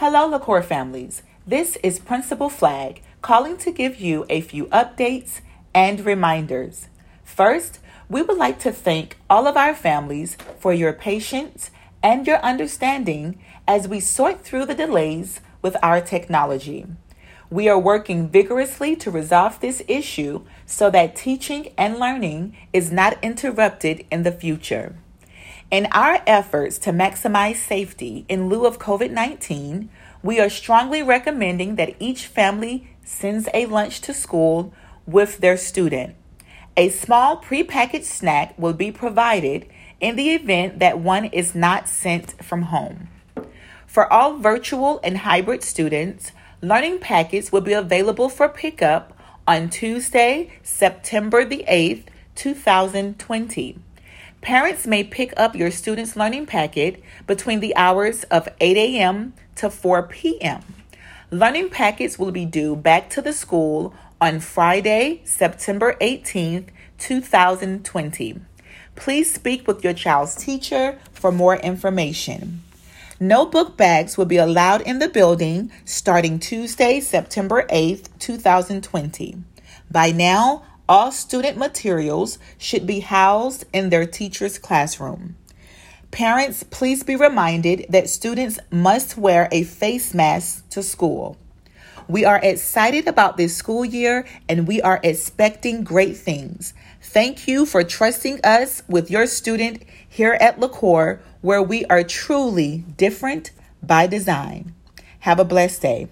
Hello, LaCore families. This is Principal Flag calling to give you a few updates and reminders. First, we would like to thank all of our families for your patience and your understanding as we sort through the delays with our technology. We are working vigorously to resolve this issue so that teaching and learning is not interrupted in the future. In our efforts to maximize safety in lieu of COVID 19, we are strongly recommending that each family sends a lunch to school with their student. A small prepackaged snack will be provided in the event that one is not sent from home. For all virtual and hybrid students, learning packets will be available for pickup on Tuesday, September the 8th, 2020. Parents may pick up your student's learning packet between the hours of 8 a.m. to 4 p.m. Learning packets will be due back to the school on Friday, September 18th, 2020. Please speak with your child's teacher for more information. No book bags will be allowed in the building starting Tuesday, September 8th, 2020. By now, all student materials should be housed in their teacher's classroom. Parents, please be reminded that students must wear a face mask to school. We are excited about this school year and we are expecting great things. Thank you for trusting us with your student here at LaCore, where we are truly different by design. Have a blessed day.